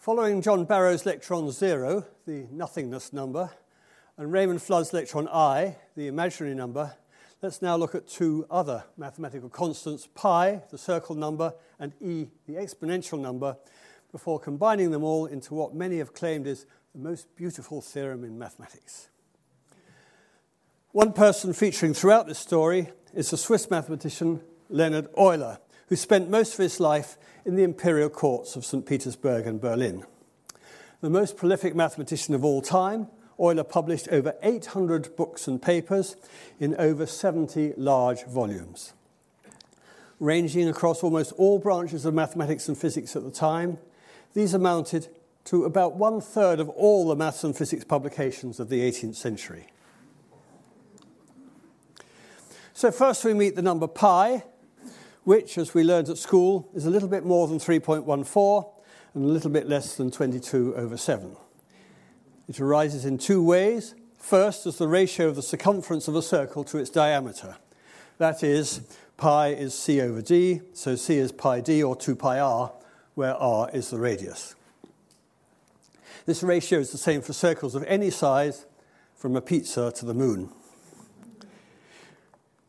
Following John Barrow's lecture on zero, the nothingness number, and Raymond Flood's lecture on i, the imaginary number, let's now look at two other mathematical constants, pi, the circle number, and e, the exponential number, before combining them all into what many have claimed is the most beautiful theorem in mathematics. One person featuring throughout this story is the Swiss mathematician Leonhard Euler, who spent most of his life in the imperial courts of St. Petersburg and Berlin. The most prolific mathematician of all time, Euler published over 800 books and papers in over 70 large volumes. Ranging across almost all branches of mathematics and physics at the time, these amounted to about one third of all the maths and physics publications of the 18th century. So, first we meet the number pi, which, as we learned at school, is a little bit more than 3.14 and a little bit less than 22 over 7. It arises in two ways. First, as the ratio of the circumference of a circle to its diameter. That is, pi is c over d, so c is pi d or 2 pi r, where r is the radius. This ratio is the same for circles of any size, from a pizza to the moon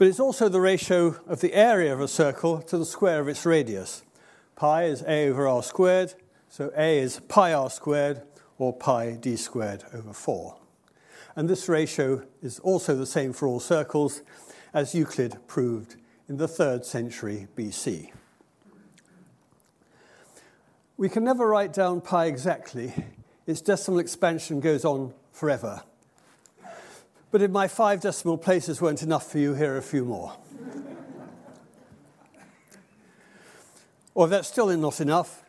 but it's also the ratio of the area of a circle to the square of its radius. Pi is a over r squared, so a is pi r squared or pi d squared over 4. And this ratio is also the same for all circles, as Euclid proved in the 3rd century BC. We can never write down pi exactly. Its decimal expansion goes on forever. But if my five decimal places weren't enough for you, here are a few more. or if that's still not enough,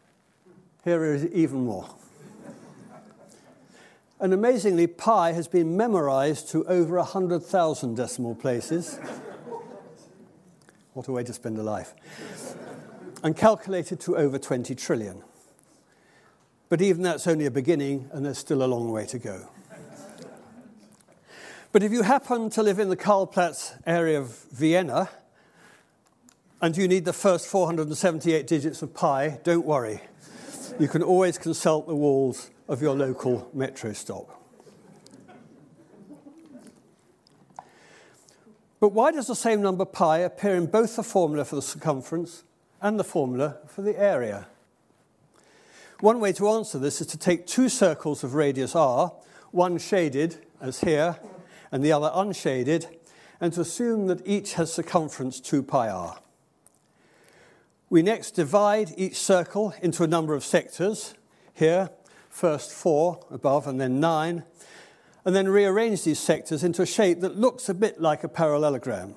here is even more. And amazingly, pi has been memorized to over 100,000 decimal places. what a way to spend a life. and calculated to over 20 trillion. But even that's only a beginning, and there's still a long way to go. But if you happen to live in the Karlsplatz area of Vienna and you need the first 478 digits of pi, don't worry. You can always consult the walls of your local metro stop. But why does the same number pi appear in both the formula for the circumference and the formula for the area? One way to answer this is to take two circles of radius r, one shaded, as here, and the other unshaded, and to assume that each has circumference 2 pi r. We next divide each circle into a number of sectors. Here, first four above and then nine, and then rearrange these sectors into a shape that looks a bit like a parallelogram.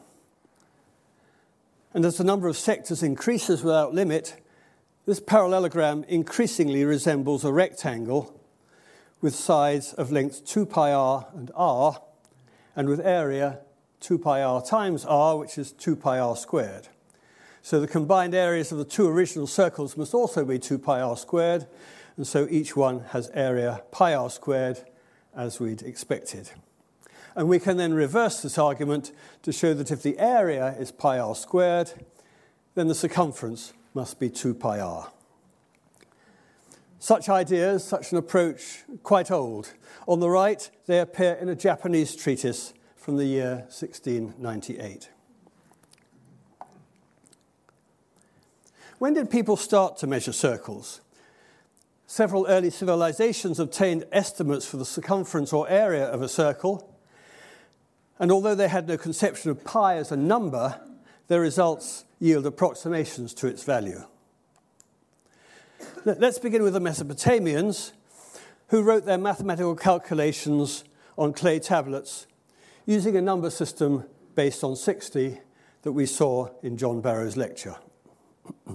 And as the number of sectors increases without limit, this parallelogram increasingly resembles a rectangle with sides of length 2 pi r and r, and with area 2 pi r times r, which is 2 pi r squared. So the combined areas of the two original circles must also be 2 pi r squared, and so each one has area pi r squared as we'd expected. And we can then reverse this argument to show that if the area is pi r squared, then the circumference must be 2 pi r. Such ideas, such an approach, quite old. On the right, they appear in a Japanese treatise from the year 1698. When did people start to measure circles? Several early civilizations obtained estimates for the circumference or area of a circle, and although they had no conception of pi as a number, their results yield approximations to its value. Let's begin with the Mesopotamians, who wrote their mathematical calculations on clay tablets using a number system based on 60 that we saw in John Barrow's lecture.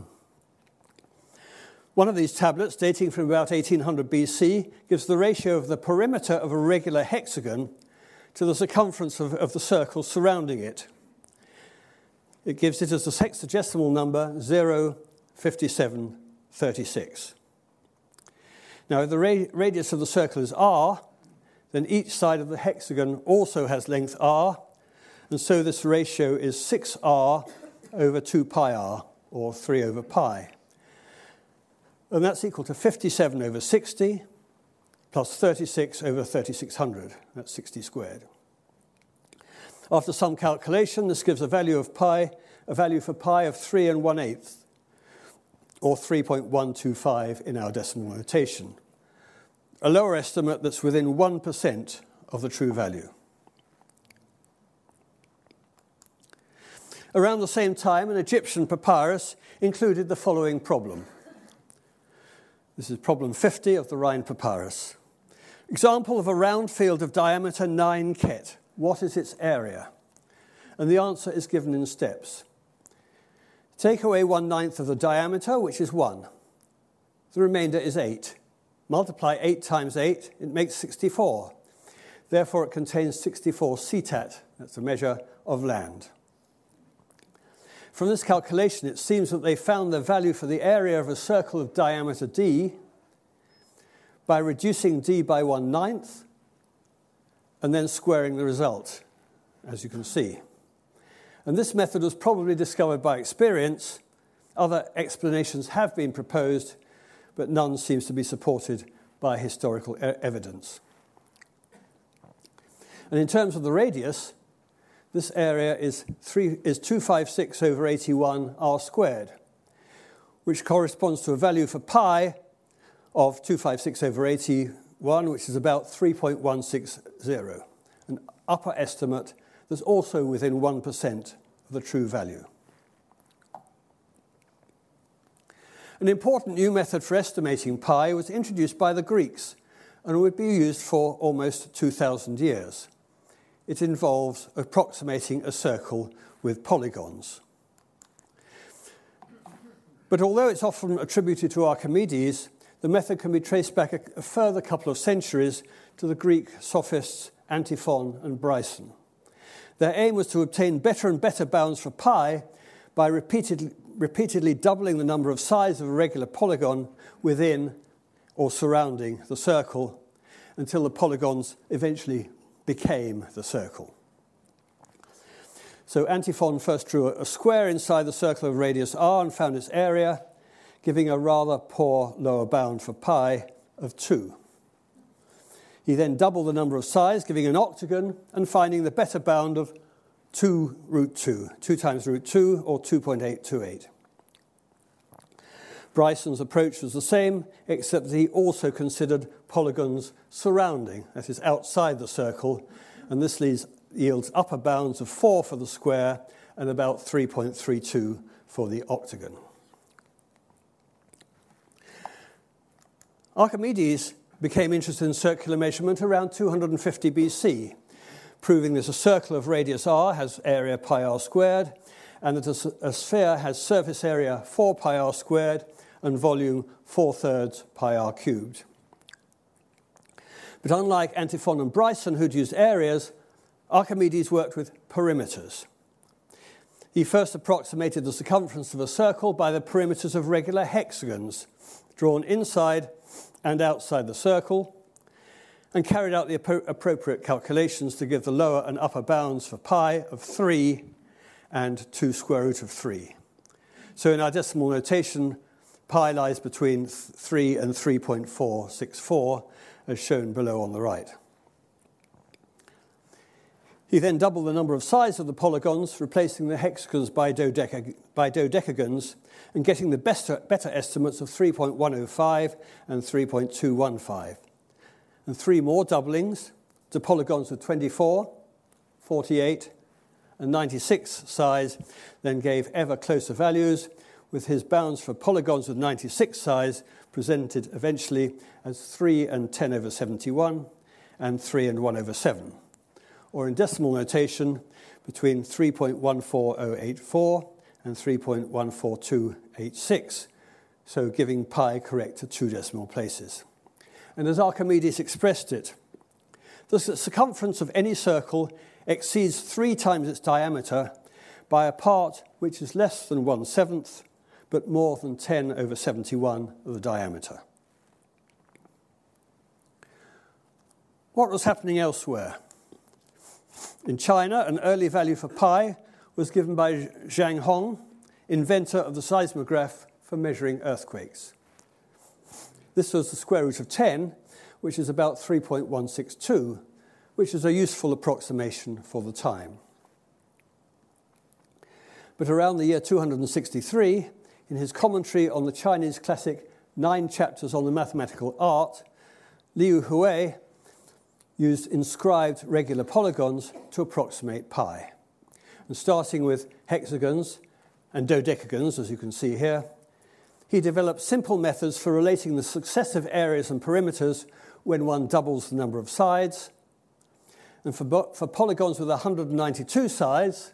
One of these tablets, dating from about 1800 BC, gives the ratio of the perimeter of a regular hexagon to the circumference of, of the circle surrounding it. It gives it as a sexagesimal number 057 36. Now, if the radius of the circle is r, then each side of the hexagon also has length r, and so this ratio is 6r over 2 pi r, or 3 over pi. And that's equal to 57 over 60 plus 36 over 3600. That's 60 squared. After some calculation, this gives a value of pi, a value for pi of 3 and 1 eighth, or 3.125 in our decimal notation. A lower estimate that's within 1% of the true value. Around the same time, an Egyptian papyrus included the following problem. This is problem 50 of the Rhind Papyrus. Example of a round field of diameter 9 khet. What is its area? And the answer is given in steps. Take away one ninth of the diameter, which is 1. The remainder is 8. Multiply 8 times 8, it makes 64. Therefore, it contains 64 setat. That's a measure of land. From this calculation, it seems that they found the value for the area of a circle of diameter d by reducing d by one ninth and then squaring the result, as you can see. And this method was probably discovered by experience. Other explanations have been proposed, but none seems to be supported by historical evidence. And in terms of the radius, this area is, three, is 256 over 81 r squared, which corresponds to a value for pi of 256 over 81, which is about 3.160, an upper estimate that's also within 1% of the true value. An important new method for estimating pi was introduced by the Greeks and would be used for almost 2,000 years. It involves approximating a circle with polygons. But although it's often attributed to Archimedes, the method can be traced back a, further couple of centuries to the Greek sophists Antiphon and Bryson. Their aim was to obtain better and better bounds for pi by repeatedly, repeatedly doubling the number of sides of a regular polygon within or surrounding the circle until the polygons eventually became the circle. So Antiphon first drew a square inside the circle of radius r and found its area giving a rather poor lower bound for pi of 2. He then doubled the number of sides, giving an octagon, and finding the better bound of 2 root 2, 2 times root 2, or 2.828. Bryson's approach was the same, except that he also considered polygons surrounding, that is, outside the circle, and this leads, yields upper bounds of 4 for the square and about 3.32 for the octagon. Archimedes became interested in circular measurement around 250 BC, proving that a circle of radius r has area pi r squared, and that a, a sphere has surface area 4 pi r squared and volume 4 thirds pi r cubed. But unlike Antiphon and Bryson, who'd used areas, Archimedes worked with perimeters. He first approximated the circumference of a circle by the perimeters of regular hexagons drawn inside and outside the circle, and carried out the appropriate calculations to give the lower and upper bounds for pi of 3 and 2 square root of 3. So in our decimal notation, pi lies between 3 and 3.464, as shown below on the right. He then doubled the number of sides of the polygons, replacing the hexagons by, dodeca- by dodecagons, and getting the better, better estimates of 3.105 and 3.215. And three more doublings to polygons with 24, 48, and 96 size then gave ever closer values, with his bounds for polygons with 96 size presented eventually as 3 and 10 over 71 and 3 and 1 over 7 or in decimal notation between 3.14084 and 3.14286, so giving pi correct to two decimal places. And as Archimedes expressed it, the circumference of any circle exceeds three times its diameter by a part which is less than one seventh, but more than 10 over 71 of the diameter. What was happening elsewhere? In China, an early value for pi was given by Zhang Heng, inventor of the seismograph for measuring earthquakes. This was the square root of 10, which is about 3.162, which is a useful approximation for the time. But around the year 263, in his commentary on the Chinese classic Nine Chapters on the Mathematical Art, Liu Hui used inscribed regular polygons to approximate pi. And starting with hexagons and dodecagons, as you can see here, he developed simple methods for relating the successive areas and perimeters when one doubles the number of sides. And for, for polygons with 192 sides,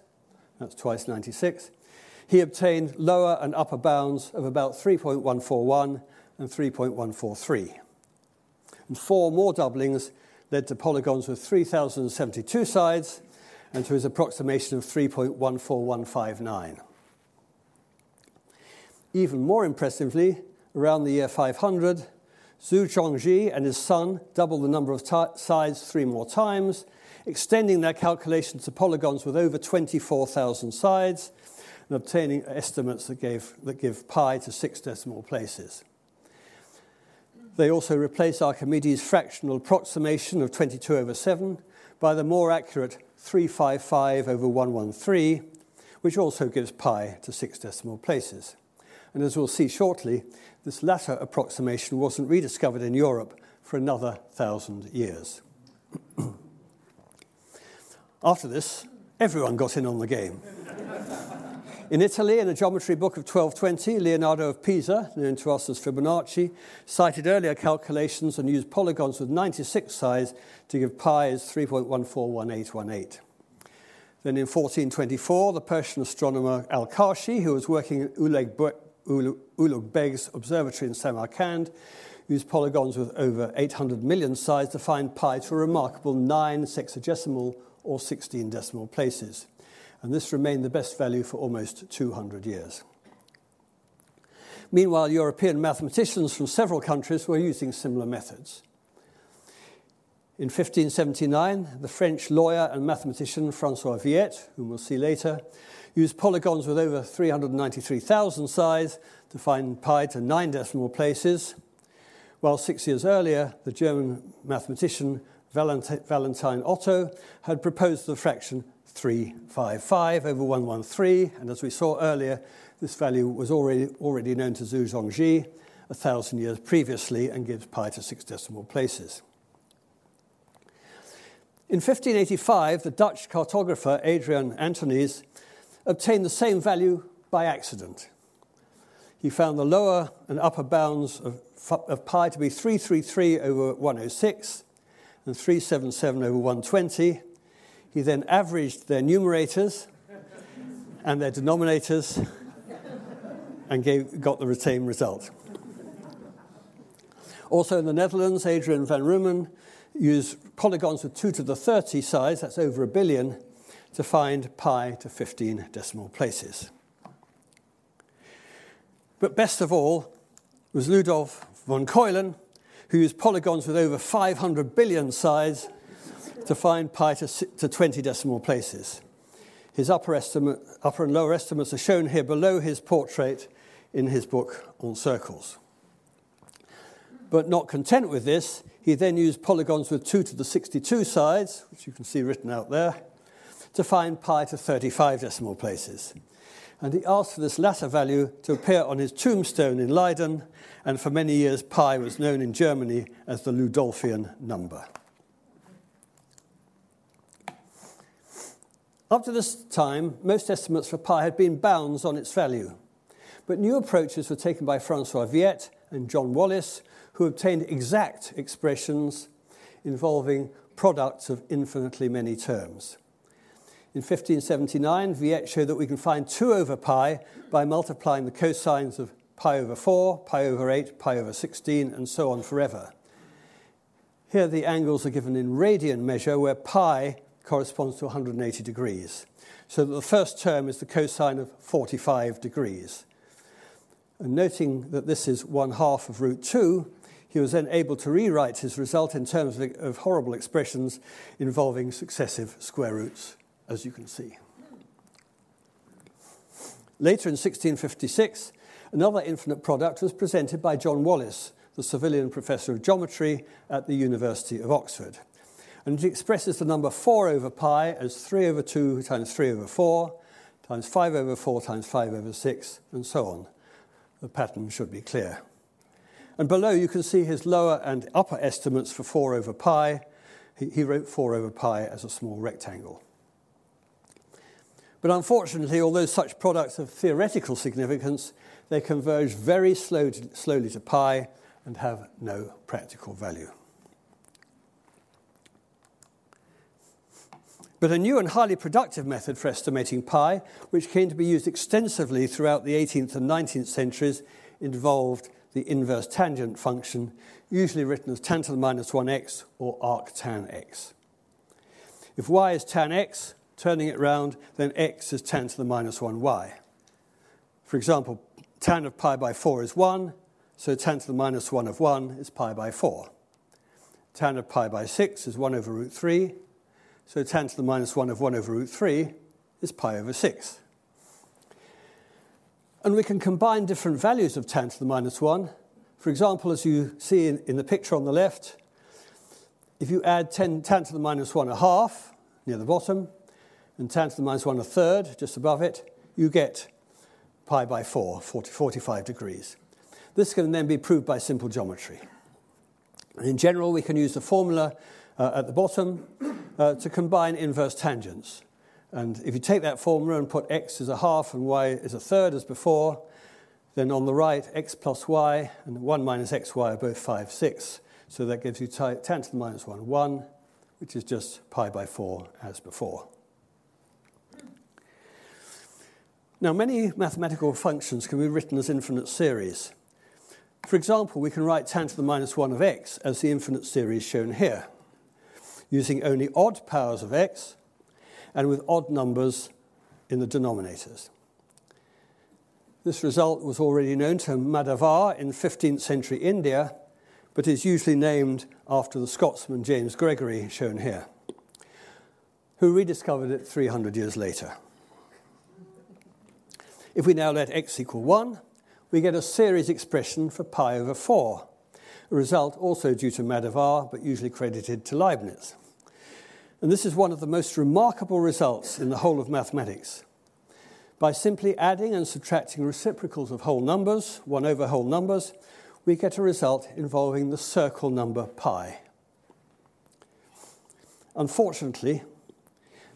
that's twice 96, he obtained lower and upper bounds of about 3.141 and 3.143. And four more doublings led to polygons with 3,072 sides and to his approximation of 3.14159. Even more impressively, around the year 500, Zu Chongzhi and his son doubled the number of sides three more times, extending their calculations to polygons with over 24,000 sides and obtaining estimates that, gave, that give pi to six decimal places. They also replace Archimedes' fractional approximation of 22 over 7 by the more accurate 355 over 113, which also gives pi to six decimal places. And as we'll see shortly, this latter approximation wasn't rediscovered in Europe for another thousand years. After this, everyone got in on the game. In Italy, in a geometry book of 1220, Leonardo of Pisa, known to us as Fibonacci, cited earlier calculations and used polygons with 96 sides to give pi as 3.141818. Then in 1424, the Persian astronomer Al-Kashi, who was working at Ulugh Beg's observatory in Samarkand, used polygons with over 800 million sides to find pi to a remarkable 9 sexagesimal or 16 decimal places and this remained the best value for almost 200 years. Meanwhile, European mathematicians from several countries were using similar methods. In 1579, the French lawyer and mathematician Francois Viette, whom we'll see later, used polygons with over 393,000 sides to find pi to nine decimal places, while six years earlier, the German mathematician Valentine Otto had proposed the fraction 355 over 113, and as we saw earlier, this value was already, already known to Zu Chongzhi a thousand years previously and gives pi to six decimal places. In 1585, the Dutch cartographer Adrian Anthonisz obtained the same value by accident. He found the lower and upper bounds of, of pi to be 333 over 106 and 377 over 120, he then averaged their numerators and their denominators and gave, got the same result. Also in the Netherlands, Adrian van Roomen used polygons with 2 to the 30 size, that's over a billion, to find pi to 15 decimal places. But best of all was Ludolf von Ceulen, who used polygons with over 500 billion size to find pi to, to 20 decimal places. His upper, estimate, upper and lower estimates are shown here below his portrait in his book on circles. But not content with this, he then used polygons with 2 to the 62 sides, which you can see written out there, to find pi to 35 decimal places. And he asked for this latter value to appear on his tombstone in Leiden, and for many years pi was known in Germany as the Ludolfian number. Up to this time, most estimates for pi had been bounds on its value. But new approaches were taken by Francois Viette and John Wallis, who obtained exact expressions involving products of infinitely many terms. In 1579, Viette showed that we can find 2 over pi by multiplying the cosines of pi over 4, pi over 8, pi over 16, and so on forever. Here the angles are given in radian measure, where pi corresponds to 180 degrees. So that the first term is the cosine of 45 degrees. And noting that this is one half of root 2, he was then able to rewrite his result in terms of, of horrible expressions involving successive square roots, as you can see. Later in 1656, another infinite product was presented by John Wallis, the Savilian Professor of Geometry at the University of Oxford. And it expresses the number 4 over pi as 3 over 2 times 3 over 4, times 5 over 4 times 5 over 6, and so on. The pattern should be clear. And below you can see his lower and upper estimates for 4 over pi. He, he wrote 4 over pi as a small rectangle. But unfortunately, although such products have theoretical significance, they converge very slowly to pi and have no practical value. But a new and highly productive method for estimating pi, which came to be used extensively throughout the 18th and 19th centuries, involved the inverse tangent function, usually written as tan to the minus 1x or arc tan x. If y is tan x, turning it round, then x is tan to the minus 1y. For example, tan of pi by 4 is 1, so tan to the minus 1 of 1 is pi by 4. Tan of pi by 6 is 1 over root 3, so tan to the minus 1 of 1 over root 3 is pi over 6. And we can combine different values of tan to the minus 1. For example, as you see in, in the picture on the left, if you add 10, tan to the minus 1 a half near the bottom, and tan to the minus 1 a third just above it, you get pi by 4, 40, 45 degrees. This can then be proved by simple geometry. And in general, we can use the formula uh, at the bottom uh, to combine inverse tangents. And if you take that formula and put x as a half and y as a third as before, then on the right, x plus y and 1 minus xy are both 5, 6. So that gives you tan to the minus 1, 1, which is just pi by 4 as before. Now, many mathematical functions can be written as infinite series. For example, we can write tan to the minus 1 of x as the infinite series shown here, using only odd powers of x and with odd numbers in the denominators. This result was already known to Madhava in 15th century India, but is usually named after the Scotsman James Gregory, shown here, who rediscovered it 300 years later. If we now let x equal 1, we get a series expression for pi over 4, a result also due to Madhava, but usually credited to Leibniz. And this is one of the most remarkable results in the whole of mathematics. By simply adding and subtracting reciprocals of whole numbers, 1 over whole numbers, we get a result involving the circle number pi. Unfortunately,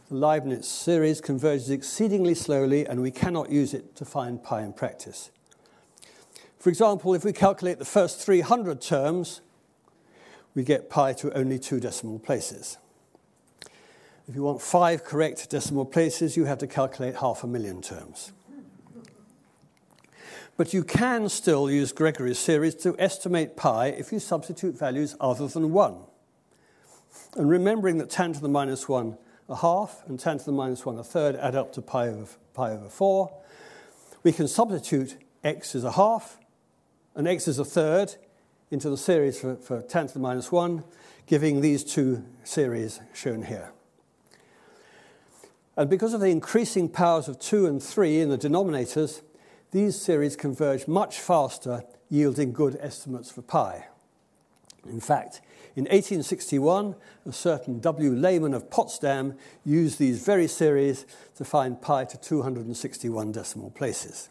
the Leibniz series converges exceedingly slowly, and we cannot use it to find pi in practice. For example, if we calculate the first 300 terms, we get pi to only two decimal places. If you want five correct decimal places, you have to calculate half a million terms. But you can still use Gregory's series to estimate pi if you substitute values other than 1. And remembering that tan to the minus 1 a half and tan to the minus 1 a third add up to pi over, pi over 4. We can substitute x as a half and x is a third into the series for, for tan to the minus 1, giving these two series shown here. And because of the increasing powers of 2 and 3 in the denominators, these series converge much faster, yielding good estimates for pi. In fact, in 1861, a certain W. Lehmann of Potsdam used these very series to find pi to 261 decimal places.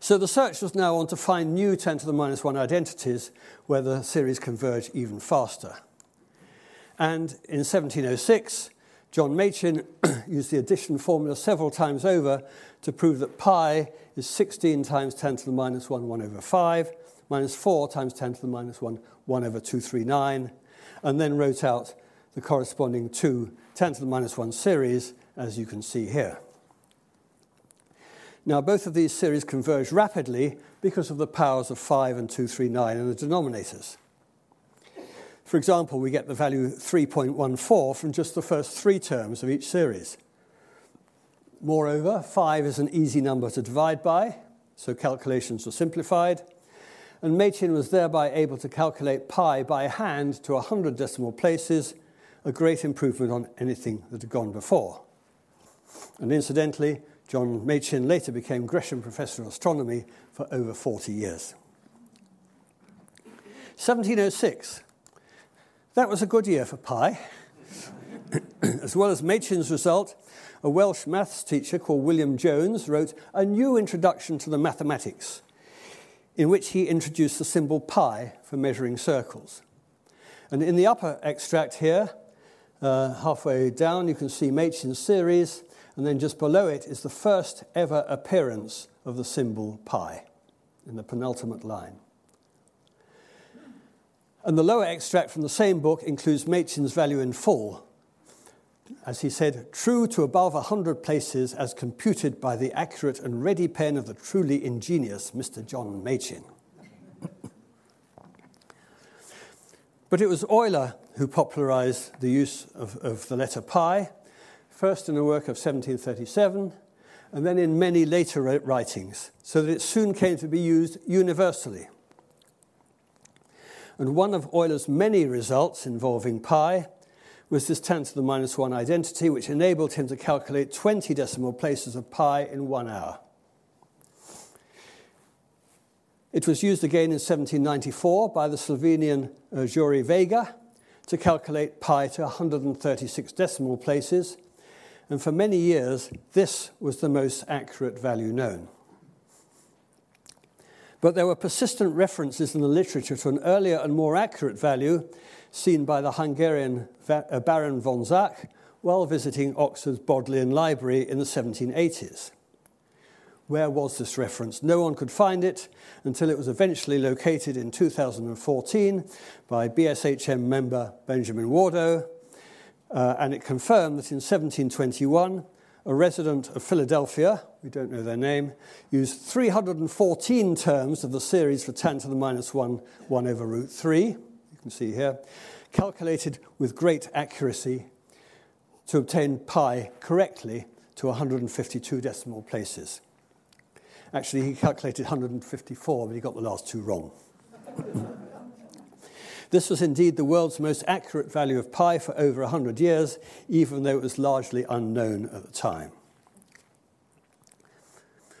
So the search was now on to find new tan to the minus 1 identities where the series converge even faster. And in 1706, John Machin used the addition formula several times over to prove that pi is 16 times tan to the minus 1, 1 over 5, minus 4 times tan to the minus 1, 1 over 239, and then wrote out the corresponding two tan to the minus 1 series, as you can see here. Now, both of these series converge rapidly because of the powers of 5 and 239 in the denominators. For example, we get the value 3.14 from just the first three terms of each series. Moreover, 5 is an easy number to divide by, so calculations are simplified and Machin was thereby able to calculate pi by hand to 100 decimal places, a great improvement on anything that had gone before. And incidentally, John Machin later became Gresham Professor of Astronomy for over 40 years. 1706. That was a good year for pi. as well as Machin's result, a Welsh maths teacher called William Jones wrote a new introduction to the mathematics, in which he introduced the symbol pi for measuring circles. And in the upper extract here, uh, halfway down, you can see Machin's series, and then just below it is the first ever appearance of the symbol pi in the penultimate line. And the lower extract from the same book includes Machin's value in full, as he said, true to above a hundred places as computed by the accurate and ready pen of the truly ingenious Mr. John Machin. but it was Euler who popularized the use of, of the letter pi, first in a work of 1737, and then in many later writings, so that it soon came to be used universally. And one of Euler's many results involving pi was this tan to the minus 1 identity, which enabled him to calculate 20 decimal places of pi in one hour. It was used again in 1794 by the Slovenian uh, Juri Vega to calculate pi to 136 decimal places, and for many years, this was the most accurate value known. But there were persistent references in the literature to an earlier and more accurate value seen by the Hungarian uh, Baron von Zach while visiting Oxford's Bodleian Library in the 1780s. Where was this reference? No one could find it until it was eventually located in 2014 by BSHM member Benjamin Wardhaugh, Uh, and it confirmed that in 1721, a resident of Philadelphia, we don't know their name, used 314 terms of the series for 10 to the minus 1, 1 over root 3, you can see here, calculated with great accuracy to obtain pi correctly to 152 decimal places. Actually, he calculated 154, but he got the last two wrong. this was indeed the world's most accurate value of pi for over 100 years, even though it was largely unknown at the time.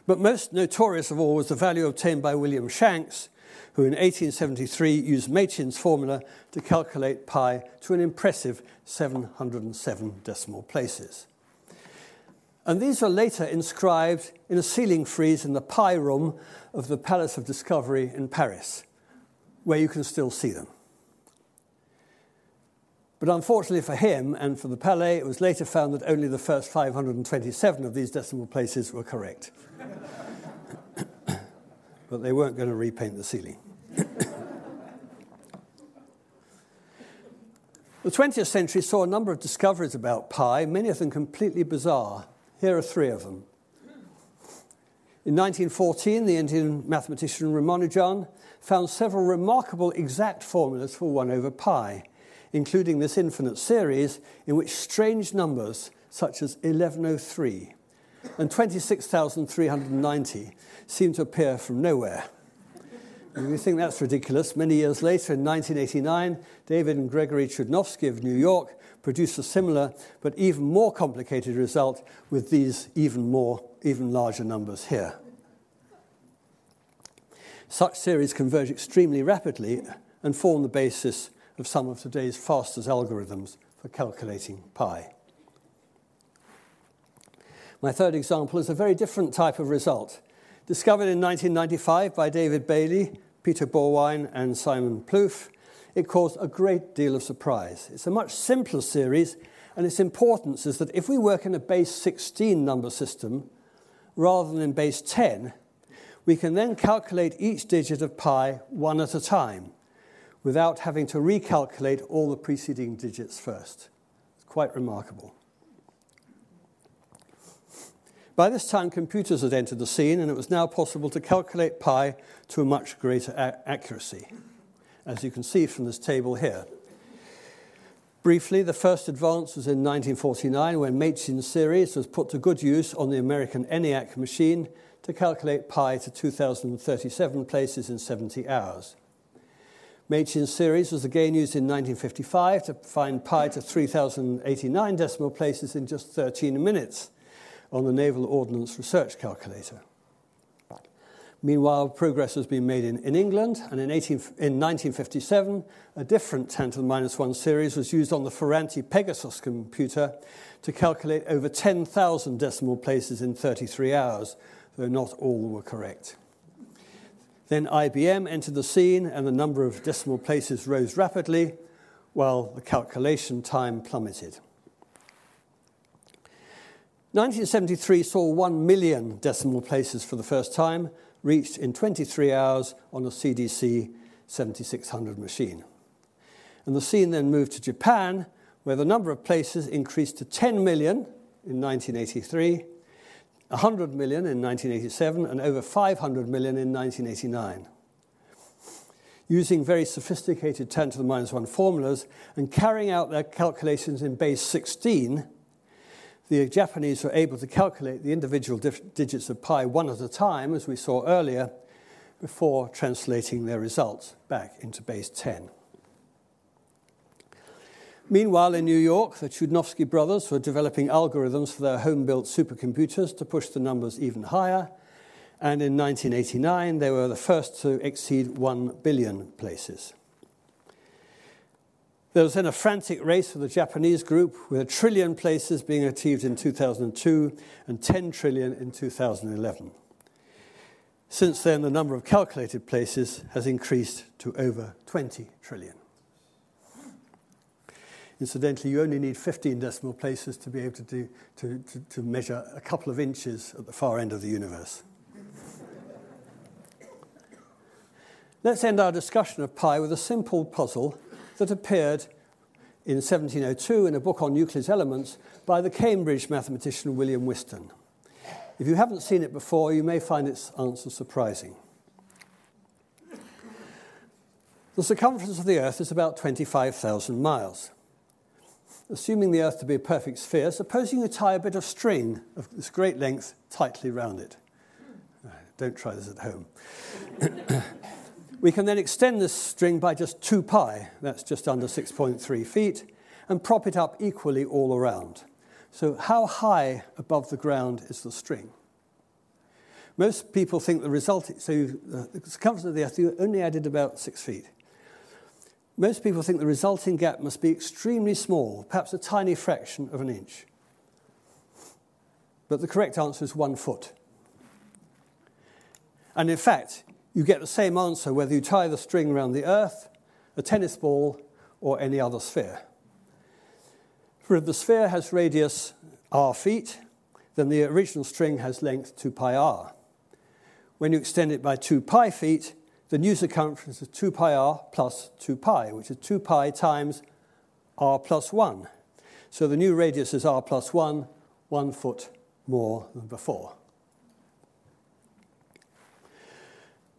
But most notorious of all was the value obtained by William Shanks, who in 1873 used Machin's formula to calculate pi to an impressive 707 decimal places. And these are later inscribed in a ceiling frieze in the pi room of the Palace of Discovery in Paris, where you can still see them. But unfortunately for him and for the Palais, it was later found that only the first 527 of these decimal places were correct. but they weren't going to repaint the ceiling. the 20th century saw a number of discoveries about pi, many of them completely bizarre. Here are three of them. In 1914, the Indian mathematician Ramanujan found several remarkable exact formulas for 1 over pi, including this infinite series in which strange numbers such as 1103 and 26,390 seem to appear from nowhere. We think that's ridiculous. Many years later, in 1989, David and Gregory Chudnovsky of New York produced a similar but even more complicated result with these even more, even larger numbers here. Such series converge extremely rapidly and form the basis of some of today's fastest algorithms for calculating pi. My third example is a very different type of result. Discovered in 1995 by David Bailey Peter Borwein and Simon Plouffe, it caused a great deal of surprise. It's a much simpler series, and its importance is that if we work in a base 16 number system rather than in base 10, we can then calculate each digit of pi one at a time without having to recalculate all the preceding digits first. It's quite remarkable. By this time, computers had entered the scene, and it was now possible to calculate pi to a much greater accuracy, as you can see from this table here. Briefly, the first advance was in 1949 when Machin's series was put to good use on the American ENIAC machine to calculate pi to 2,037 places in 70 hours. Machin's series was again used in 1955 to find pi to 3,089 decimal places in just 13 minutes on the Naval Ordnance Research Calculator. Meanwhile, progress has been made in, in England, and in, 18, in 1957, a different tan to the minus 1 series was used on the Ferranti Pegasus computer to calculate over 10,000 decimal places in 33 hours, though not all were correct. Then IBM entered the scene, and the number of decimal places rose rapidly, while the calculation time plummeted. 1973 saw 1 million decimal places for the first time, reached in 23 hours on a CDC 7600 machine. And the scene then moved to Japan, where the number of places increased to 10 million in 1983, 100 million in 1987, and over 500 million in 1989. Using very sophisticated tan to the minus 1 formulas and carrying out their calculations in base 16, the Japanese were able to calculate the individual digits of pi one at a time, as we saw earlier, before translating their results back into base 10. Meanwhile, in New York, the Chudnovsky brothers were developing algorithms for their home built supercomputers to push the numbers even higher. And in 1989, they were the first to exceed 1 billion places. There was then a frantic race for the Japanese group, with a trillion places being achieved in 2002 and 10 trillion in 2011. Since then, the number of calculated places has increased to over 20 trillion. Incidentally, you only need 15 decimal places to be able to, do, to, to, to measure a couple of inches at the far end of the universe. Let's end our discussion of pi with a simple puzzle that appeared in 1702 in a book on Euclid's elements by the Cambridge mathematician William Whiston. If you haven't seen it before, you may find its answer surprising. The circumference of the Earth is about 25,000 miles assuming the Earth to be a perfect sphere, supposing you tie a bit of string of this great length tightly round it. Don't try this at home. we can then extend this string by just 2 pi, that's just under 6.3 feet, and prop it up equally all around. So, how high above the ground is the string? Most people think the result, so uh, the circumference of the Earth, you only added about 6 feet. Most people think the resulting gap must be extremely small, perhaps a tiny fraction of an inch. But the correct answer is one foot. And in fact, you get the same answer whether you tie the string around the Earth, a tennis ball, or any other sphere. For if the sphere has radius r feet, then the original string has length 2 pi r. When you extend it by 2 pi feet, the new circumference is 2 pi r plus 2 pi, which is 2 pi times r plus 1. So the new radius is r plus 1, one foot more than before.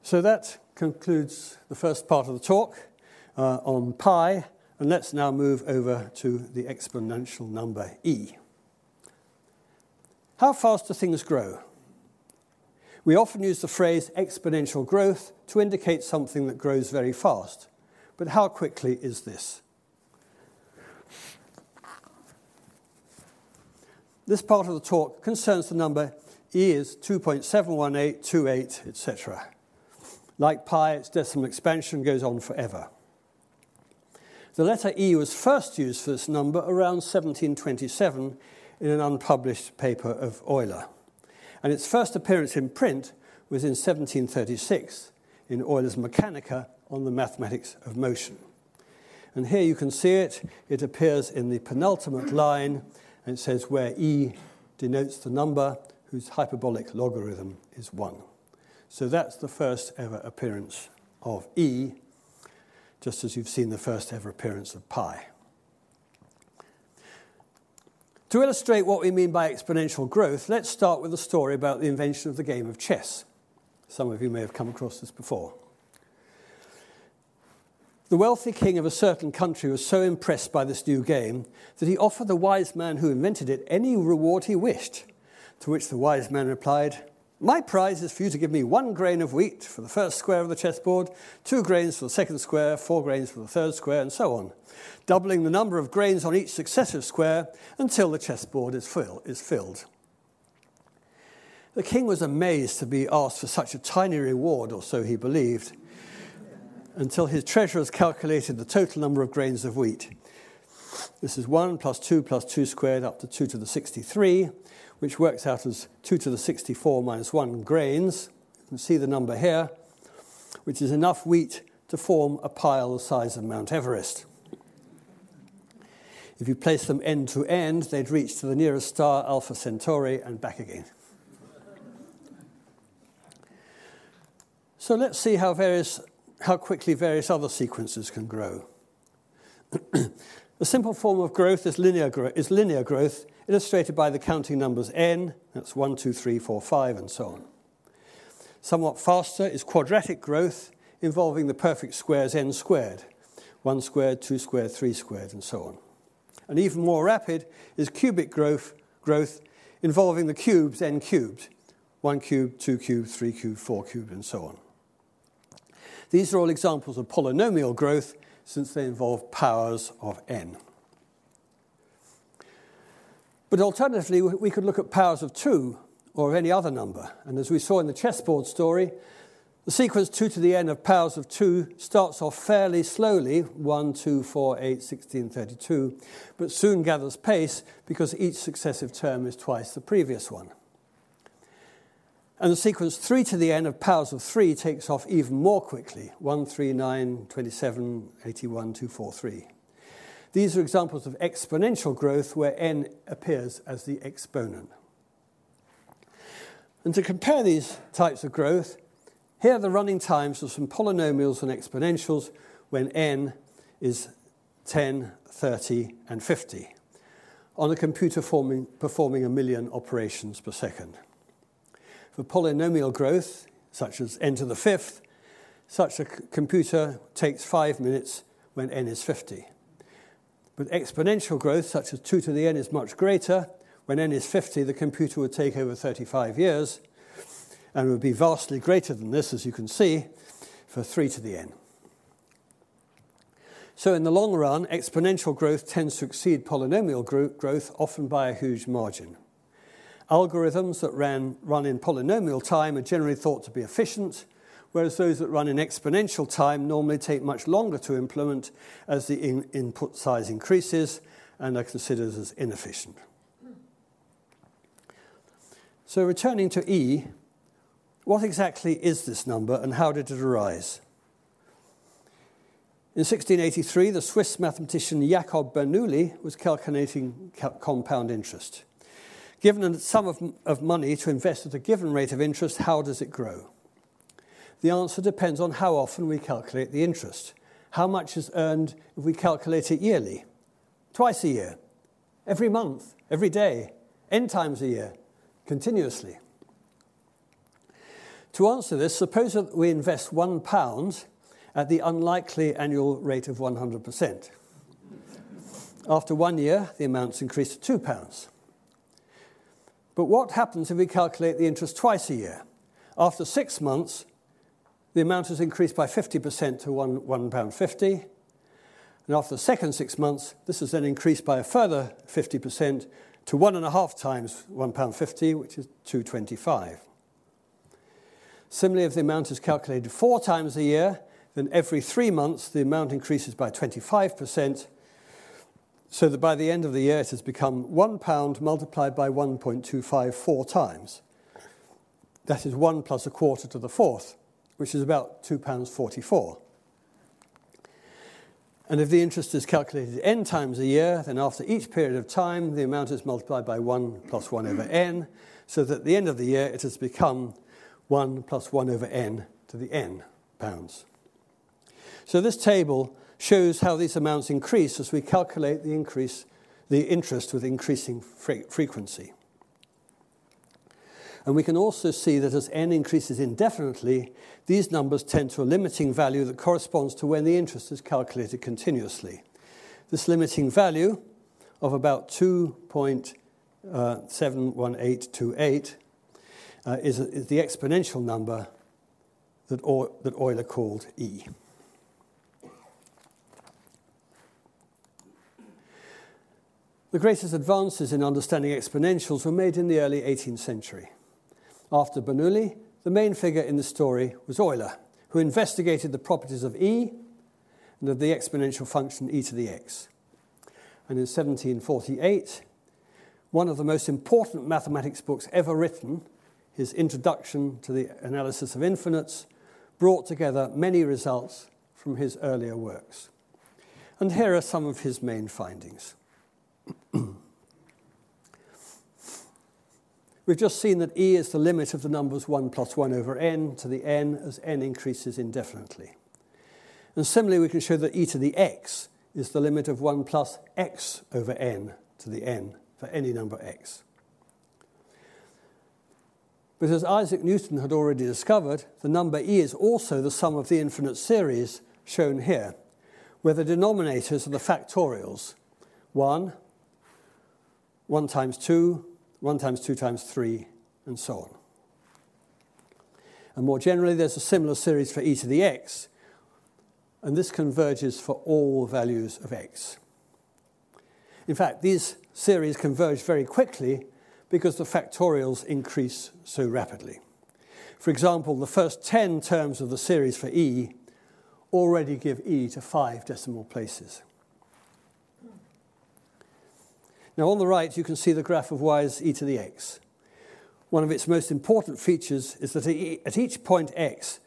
So that concludes the first part of the talk uh, on pi, and let's now move over to the exponential number e. How fast do things grow? We often use the phrase exponential growth to indicate something that grows very fast. But how quickly is this? This part of the talk concerns the number e is 2.71828, etc. Like pi, its decimal expansion goes on forever. The letter e was first used for this number around 1727 in an unpublished paper of Euler and its first appearance in print was in 1736 in Euler's Mechanica on the mathematics of motion. And here you can see it. It appears in the penultimate line, and it says where e denotes the number whose hyperbolic logarithm is 1. So that's the first ever appearance of e, just as you've seen the first ever appearance of pi. To illustrate what we mean by exponential growth, let's start with a story about the invention of the game of chess. Some of you may have come across this before. The wealthy king of a certain country was so impressed by this new game that he offered the wise man who invented it any reward he wished. To which the wise man replied, My prize is for you to give me one grain of wheat for the first square of the chessboard, two grains for the second square, four grains for the third square, and so on doubling the number of grains on each successive square until the chessboard is, fill, is filled. The king was amazed to be asked for such a tiny reward, or so he believed, until his treasurers calculated the total number of grains of wheat. This is 1 plus 2 plus 2 squared up to 2 to the 63, which works out as 2 to the 64 minus 1 grains. You can see the number here, which is enough wheat to form a pile the size of Mount Everest. If you place them end to end, they'd reach to the nearest star, Alpha Centauri, and back again. So let's see how, various, how quickly various other sequences can grow. the simple form of growth is linear, gro- is linear growth, illustrated by the counting numbers n, that's 1, 2, 3, 4, 5, and so on. Somewhat faster is quadratic growth, involving the perfect squares n squared, 1 squared, 2 squared, 3 squared, and so on. And even more rapid is cubic growth, growth involving the cubes n cubed, 1 cubed, 2 cubed, 3 cubed, 4 cubed, and so on. These are all examples of polynomial growth since they involve powers of n. But alternatively, we could look at powers of 2 or any other number. And as we saw in the chessboard story, the sequence 2 to the n of powers of 2 starts off fairly slowly 1, 2, 4, 8, 16, 32, but soon gathers pace because each successive term is twice the previous one. And the sequence 3 to the n of powers of 3 takes off even more quickly 1, 3, 9, 27, 81, 243. These are examples of exponential growth where n appears as the exponent. And to compare these types of growth, here are the running times of some polynomials and exponentials when n is 10, 30, and 50 on a computer forming, performing a million operations per second. For polynomial growth, such as n to the fifth, such a computer takes five minutes when n is 50. But exponential growth, such as 2 to the n, is much greater. When n is 50, the computer would take over 35 years and would be vastly greater than this, as you can see, for 3 to the n. So, in the long run, exponential growth tends to exceed polynomial growth, often by a huge margin. Algorithms that ran, run in polynomial time are generally thought to be efficient, whereas those that run in exponential time normally take much longer to implement as the in input size increases and are considered as inefficient. So, returning to E, what exactly is this number and how did it arise? In 1683, the Swiss mathematician Jacob Bernoulli was calculating compound interest. Given a sum of, of money to invest at a given rate of interest, how does it grow? The answer depends on how often we calculate the interest. How much is earned if we calculate it yearly? Twice a year, every month, every day, n times a year, continuously. To answer this, suppose that we invest one pound at the unlikely annual rate of 100%. After one year, the amount's increased to two pounds. But what happens if we calculate the interest twice a year? After six months, the amount has increased by 50% to £1.50. And after the second six months, this has then increased by a further 50% to one and a half times £1.50, which is 225. Similarly, if the amount is calculated four times a year, then every three months the amount increases by 25%, so that by the end of the year it has become one pound multiplied by 1.254 times. That is one plus a quarter to the fourth, which is about two pounds 44. And if the interest is calculated n times a year, then after each period of time, the amount is multiplied by 1 plus 1 over n, so that at the end of the year it has become 1 plus 1 over n to the n pounds. So this table shows how these amounts increase as we calculate the increase, the interest with increasing fre frequency. And we can also see that as n increases indefinitely, these numbers tend to a limiting value that corresponds to when the interest is calculated continuously. This limiting value of about 2.71828 uh, is, is, the exponential number that, that Euler called E. The greatest advances in understanding exponentials were made in the early 18th century. After Bernoulli, the main figure in the story was Euler, who investigated the properties of E and of the exponential function e to the x. And in 1748, one of the most important mathematics books ever written, his Introduction to the Analysis of Infinites, brought together many results from his earlier works. And here are some of his main findings. We've just seen that e is the limit of the numbers 1 plus 1 over n to the n as n increases indefinitely. And similarly, we can show that e to the x is the limit of 1 plus x over n to the n for any number x. But as Isaac Newton had already discovered, the number e is also the sum of the infinite series shown here, where the denominators are the factorials 1, 1 times 2, 1 times 2 times 3, and so on. And more generally, there's a similar series for e to the x, and this converges for all values of x. In fact, these series converge very quickly because the factorials increase so rapidly. For example, the first 10 terms of the series for e already give e to five decimal places. Now, on the right, you can see the graph of y's e to the x. One of its most important features is that at each point x,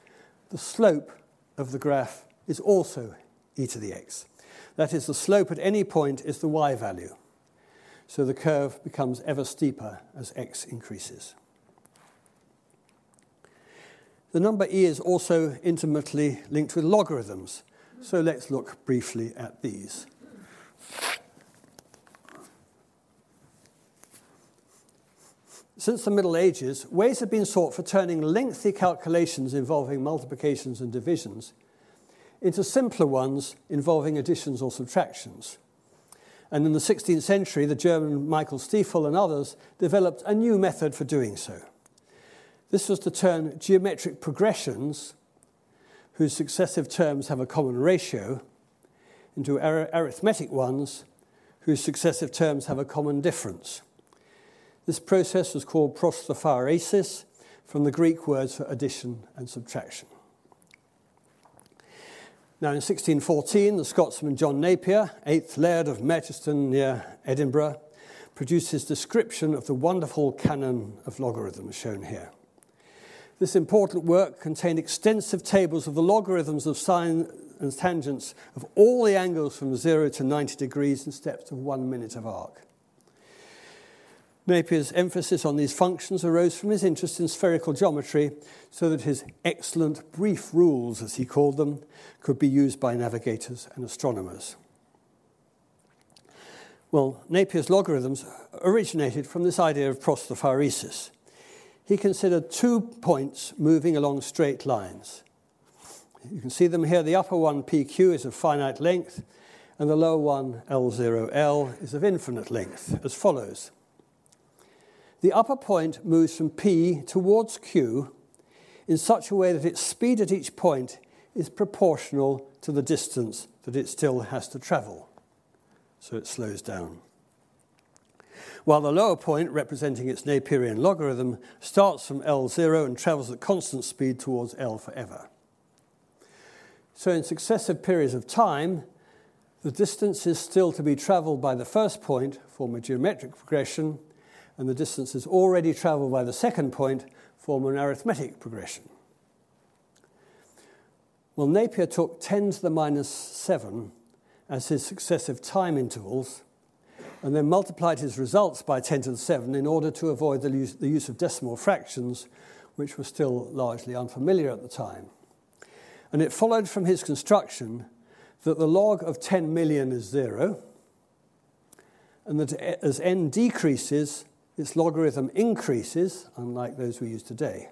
the slope of the graph is also e to the x. That is, the slope at any point is the y value. So the curve becomes ever steeper as x increases. The number e is also intimately linked with logarithms. So let's look briefly at these. Since the Middle Ages, ways have been sought for turning lengthy calculations involving multiplications and divisions into simpler ones involving additions or subtractions. And in the 16th century, the German Michael Stiefel and others developed a new method for doing so. This was to turn geometric progressions, whose successive terms have a common ratio, into arithmetic ones, whose successive terms have a common difference. This process was called prosthaphaeresis, from the Greek words for addition and subtraction. Now, in 1614, the Scotsman John Napier, 8th Laird of Merchiston near Edinburgh, produced his description of the wonderful canon of logarithms shown here. This important work contained extensive tables of the logarithms of sine and tangents of all the angles from 0 to 90 degrees in steps of one minute of arc. Napier's emphasis on these functions arose from his interest in spherical geometry, so that his excellent brief rules, as he called them, could be used by navigators and astronomers. Well, Napier's logarithms originated from this idea of prosthaphaeresis. He considered two points moving along straight lines. You can see them here. The upper one, PQ, is of finite length, and the lower one, L0L, is of infinite length, as follows. The upper point moves from P towards Q in such a way that its speed at each point is proportional to the distance that it still has to travel. So it slows down. While the lower point, representing its Napierian logarithm, starts from L0 and travels at constant speed towards L forever. So in successive periods of time, the distances still to be traveled by the first point form a geometric progression, and the distances already traveled by the second point form an arithmetic progression. Well, Napier took 10 to the minus 7 as his successive time intervals and then multiplied his results by 10 to the 7 in order to avoid the use, the use of decimal fractions, which were still largely unfamiliar at the time. And it followed from his construction that the log of 10 million is zero, and that as n decreases, its logarithm increases, unlike those we use today.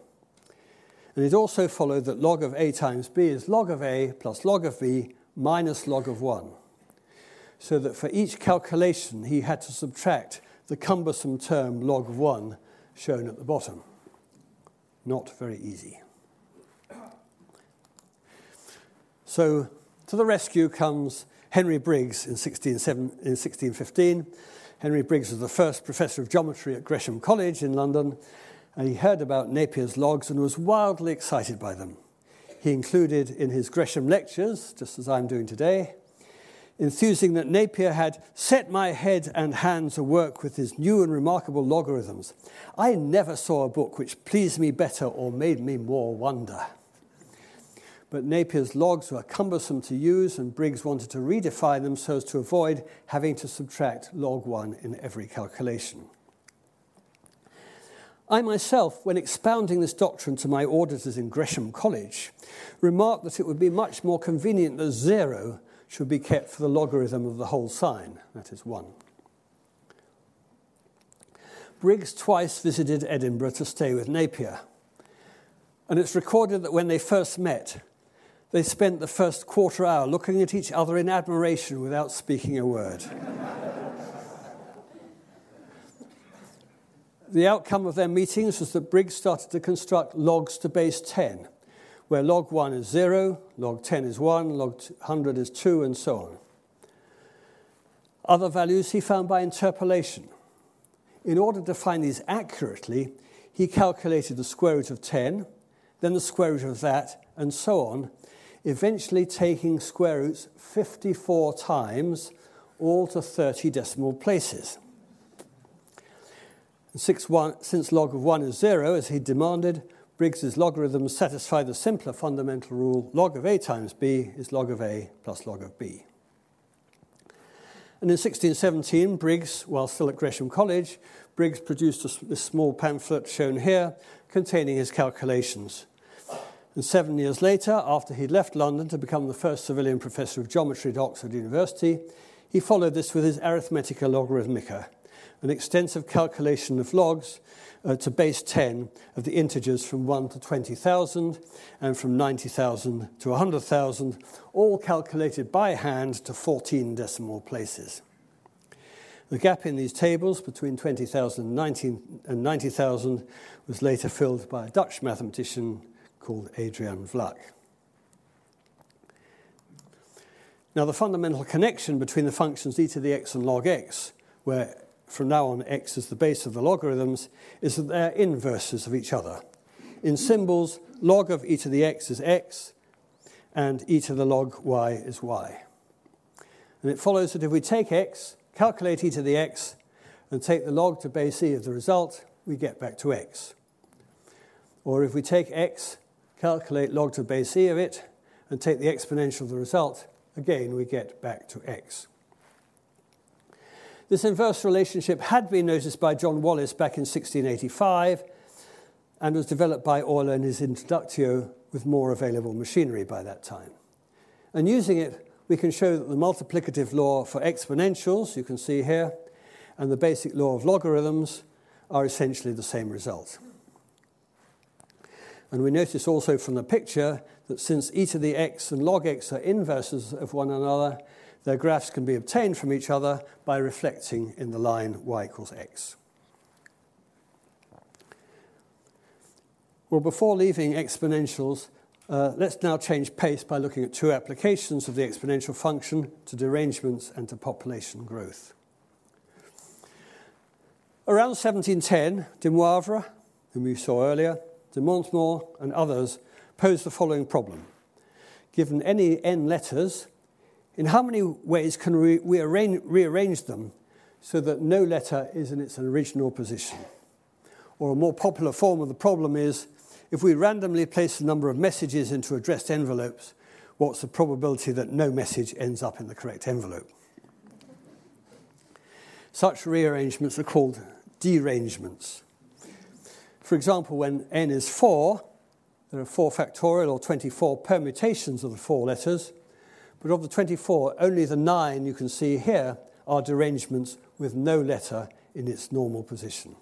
And it also followed that log of a times b is log of a plus log of b minus log of 1. So that for each calculation, he had to subtract the cumbersome term log of 1 shown at the bottom. Not very easy. So to the rescue comes Henry Briggs in, 16, in 1615 Henry Briggs was the first professor of geometry at Gresham College in London, And he heard about Napier's logs and was wildly excited by them. He included in his Gresham lectures, just as I'm doing today, enthusing that Napier had set my head and hands to work with his new and remarkable logarithms. I never saw a book which pleased me better or made me more wonder. But Napier's logs were cumbersome to use, and Briggs wanted to redefine them so as to avoid having to subtract log 1 in every calculation. I myself, when expounding this doctrine to my auditors in Gresham College, remarked that it would be much more convenient that zero should be kept for the logarithm of the whole sine, that is 1. Briggs twice visited Edinburgh to stay with Napier, and it's recorded that when they first met, they spent the first quarter hour looking at each other in admiration without speaking a word. the outcome of their meetings was that Briggs started to construct logs to base 10 where log 1 is 0, log 10 is 1, log 100 is 2, and so on. Other values he found by interpolation. In order to find these accurately, he calculated the square root of 10, then the square root of that, and so on, eventually taking square roots 54 times, all to 30 decimal places. One, since log of 1 is 0, as he demanded, Briggs's logarithms satisfy the simpler fundamental rule log of a times b is log of a plus log of b. And in 1617, Briggs, while still at Gresham College, Briggs produced a, this small pamphlet shown here containing his calculations. And seven years later, after he'd left London to become the first Savilian professor of geometry at Oxford University, he followed this with his Arithmetica Logarithmica, an extensive calculation of logs uh, to base 10 of the integers from 1 to 20,000 and from 90,000 to 100,000, all calculated by hand to 14 decimal places. The gap in these tables between 20,000 and 90,000 was later filled by a Dutch mathematician called Adrian Vlacq. Now, the fundamental connection between the functions e to the x and log x, where from now on x is the base of the logarithms, is that they're inverses of each other. In symbols, log of e to the x is x, and e to the log y is y. And it follows that if we take x, calculate e to the x, and take the log to base e of the result, we get back to x. Or if we take x, calculate log to base e of it, and take the exponential of the result, again we get back to x. This inverse relationship had been noticed by John Wallis back in 1685 and was developed by Euler in his Introductio with more available machinery by that time. And using it, we can show that the multiplicative law for exponentials, you can see here, and the basic law of logarithms are essentially the same result. And we notice also from the picture that since e to the x and log x are inverses of one another, their graphs can be obtained from each other by reflecting in the line y equals x. Well, before leaving exponentials, uh, let's now change pace by looking at two applications of the exponential function to derangements and to population growth. Around 1710, de Moivre, whom we saw earlier, de Montmort, and others posed the following problem. Given any n letters, in how many ways can we rearrange them so that no letter is in its original position? Or a more popular form of the problem is if we randomly place a number of messages into addressed envelopes, what's the probability that no message ends up in the correct envelope? Such rearrangements are called derangements. For example, when n is 4, there are 4 factorial or 24 permutations of the four letters, but of the 24, only the nine you can see here are derangements with no letter in its normal position.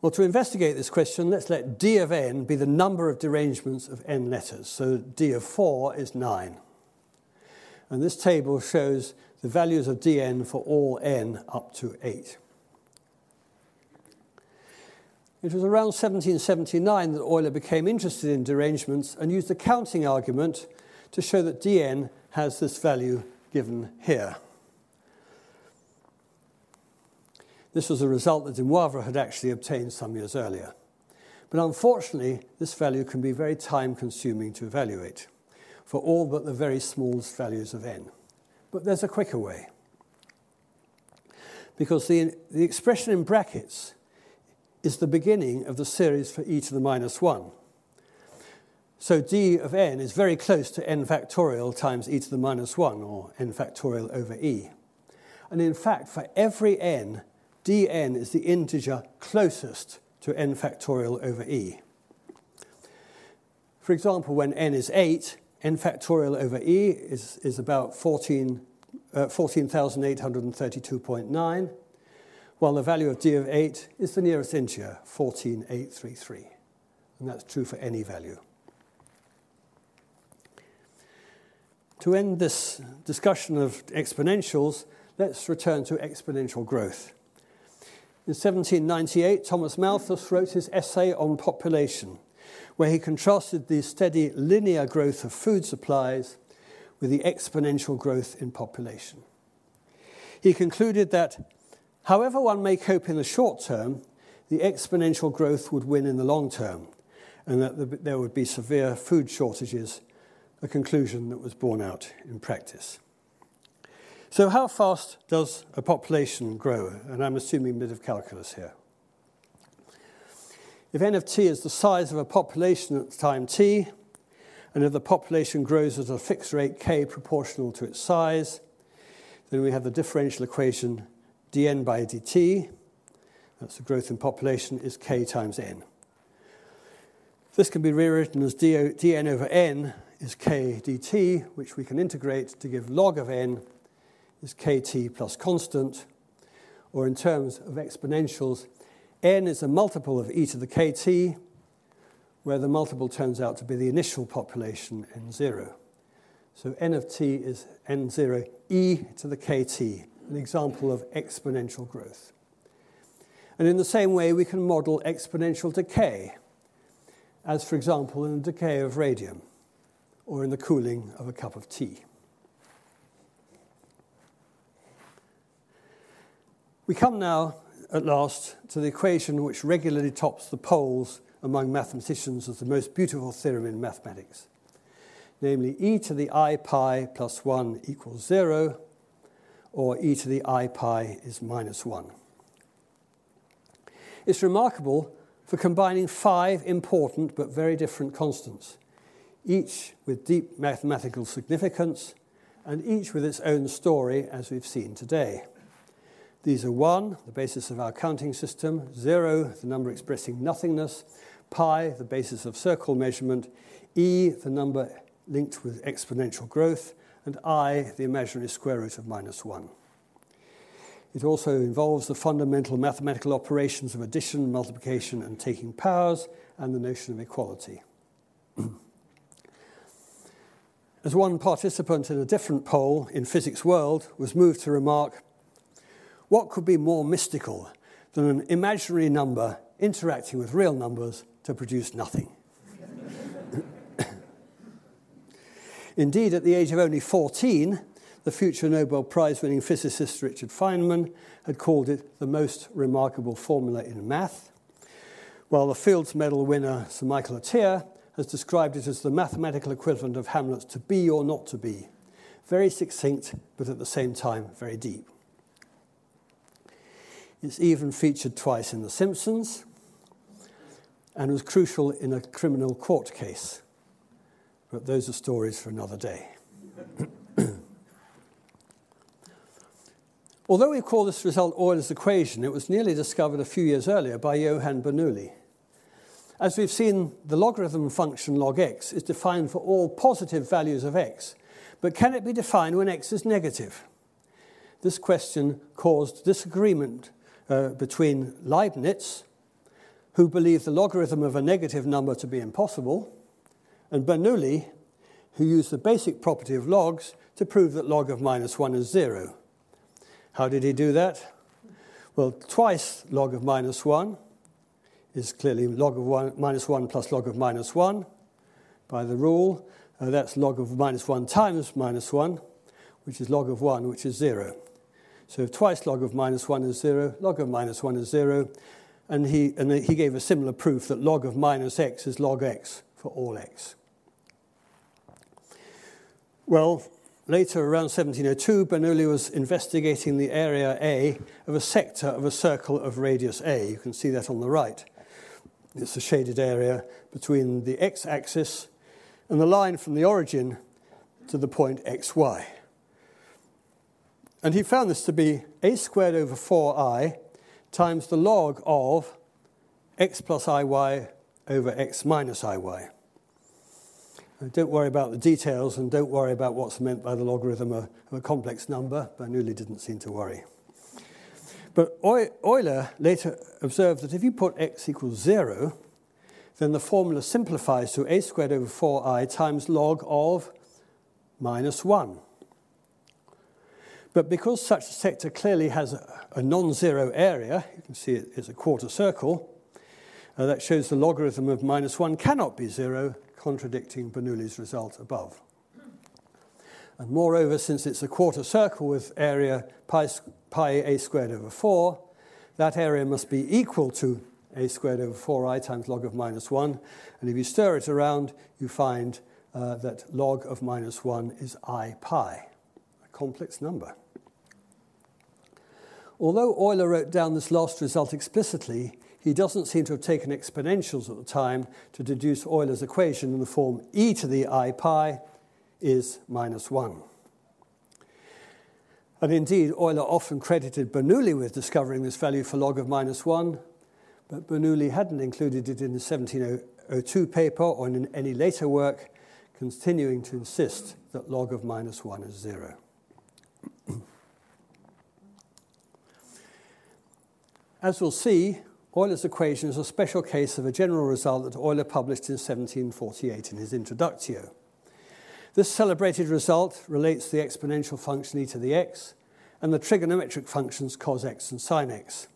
Well, to investigate this question, let's let d of n be the number of derangements of n letters. So d of 4 is 9. And this table shows the values of dn for all n up to 8. It was around 1779 that Euler became interested in derangements and used the counting argument to show that dn has this value given here. This was a result that De Moivre had actually obtained some years earlier. But unfortunately, this value can be very time consuming to evaluate for all but the very smallest values of n. But there's a quicker way. Because the, the expression in brackets is the beginning of the series for e to the minus 1. So d of n is very close to n factorial times e to the minus 1, or n factorial over e. And in fact, for every n, dn is the integer closest to n factorial over e. For example, when n is 8, n factorial over e is, is about 14, uh, 14,832.9, while the value of d of 8 is the nearest integer, 14,833. And that's true for any value. To end this discussion of exponentials, let's return to exponential growth. In 1798, Thomas Malthus wrote his essay on population, where he contrasted the steady linear growth of food supplies with the exponential growth in population. He concluded that, however one may cope in the short term, the exponential growth would win in the long term, and that there would be severe food shortages, a conclusion that was borne out in practice. So, how fast does a population grow? And I'm assuming a bit of calculus here. If n of t is the size of a population at time t, and if the population grows at a fixed rate k proportional to its size, then we have the differential equation dn by dt, that's the growth in population, is k times n. This can be rewritten as dn over n is k dt, which we can integrate to give log of n is kt plus constant, or in terms of exponentials, n is a multiple of e to the kt, where the multiple turns out to be the initial population, n0. So n of t is n0 e to the kt, an example of exponential growth. And in the same way, we can model exponential decay, as for example in the decay of radium, or in the cooling of a cup of tea. We come now at last to the equation which regularly tops the polls among mathematicians as the most beautiful theorem in mathematics, namely e to the i pi plus 1 equals 0, or e to the i pi is minus 1. It's remarkable for combining five important but very different constants, each with deep mathematical significance and each with its own story, as we've seen today. These are 1, the basis of our counting system, 0, the number expressing nothingness, pi, the basis of circle measurement, e, the number linked with exponential growth, and i, the imaginary square root of minus 1. It also involves the fundamental mathematical operations of addition, multiplication, and taking powers, and the notion of equality. As one participant in a different poll in Physics World was moved to remark, what could be more mystical than an imaginary number interacting with real numbers to produce nothing? Indeed, at the age of only 14, the future Nobel Prize winning physicist Richard Feynman had called it the most remarkable formula in math, while the Fields Medal winner Sir Michael Atiyah has described it as the mathematical equivalent of Hamlet's to be or not to be. Very succinct, but at the same time very deep. It's even featured twice in The Simpsons and was crucial in a criminal court case. But those are stories for another day. Although we call this result Euler's equation, it was nearly discovered a few years earlier by Johann Bernoulli. As we've seen, the logarithm function log x is defined for all positive values of x, but can it be defined when x is negative? This question caused disagreement uh, between Leibniz, who believed the logarithm of a negative number to be impossible, and Bernoulli, who used the basic property of logs to prove that log of minus 1 is 0. How did he do that? Well, twice log of minus 1 is clearly log of one, minus 1 plus log of minus 1 by the rule. Uh, that's log of minus 1 times minus 1, which is log of 1, which is 0. So twice log of minus 1 is 0, log of minus 1 is 0, and he, and he gave a similar proof that log of minus x is log x for all x. Well, later, around 1702, Bernoulli was investigating the area A of a sector of a circle of radius A. You can see that on the right. It's the shaded area between the x-axis and the line from the origin to the point xy. And he found this to be a squared over 4i times the log of x plus iy over x minus iy. Don't worry about the details and don't worry about what's meant by the logarithm of a complex number. Bernoulli didn't seem to worry. But Euler later observed that if you put x equals 0, then the formula simplifies to a squared over 4i times log of minus 1. But because such a sector clearly has a, a non-zero area, you can see it is a quarter circle, uh, that shows the logarithm of minus 1 cannot be 0, contradicting Bernoulli's result above. And moreover, since it's a quarter circle with area pi, pi a squared over 4, that area must be equal to a squared over 4i times log of minus 1. And if you stir it around, you find uh, that log of minus 1 is i pi, a complex number. Although Euler wrote down this last result explicitly, he doesn't seem to have taken exponentials at the time to deduce Euler's equation in the form e to the i pi is minus 1. And indeed, Euler often credited Bernoulli with discovering this value for log of minus 1, but Bernoulli hadn't included it in the 1702 paper or in any later work, continuing to insist that log of minus 1 is 0. As we'll see, Euler's equation is a special case of a general result that Euler published in 1748 in his Introductio. This celebrated result relates the exponential function e to the x and the trigonometric functions cos x and sin x.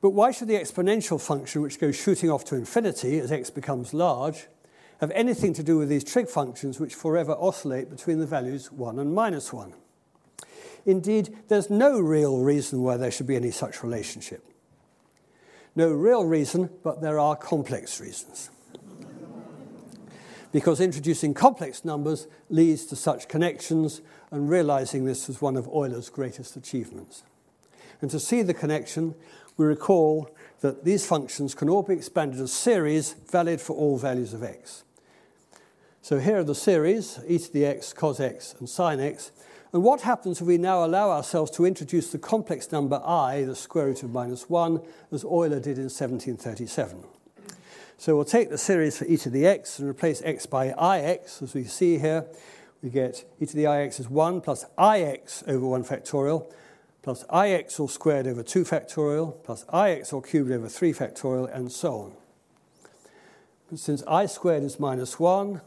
But why should the exponential function, which goes shooting off to infinity as x becomes large, have anything to do with these trig functions which forever oscillate between the values 1 and minus 1? Indeed, there's no real reason why there should be any such relationship. No real reason, but there are complex reasons. because introducing complex numbers leads to such connections, and realizing this was one of Euler's greatest achievements. And to see the connection, we recall that these functions can all be expanded as series valid for all values of x. So here are the series, e to the x, cos x, and sin x. And what happens if we now allow ourselves to introduce the complex number i, the square root of minus 1, as Euler did in 1737? So we'll take the series for e to the x and replace x by ix, as we see here. We get e to the ix is 1 plus ix over 1 factorial plus ix all squared over 2 factorial, plus ix all cubed over 3 factorial, and so on. But since i squared is minus 1,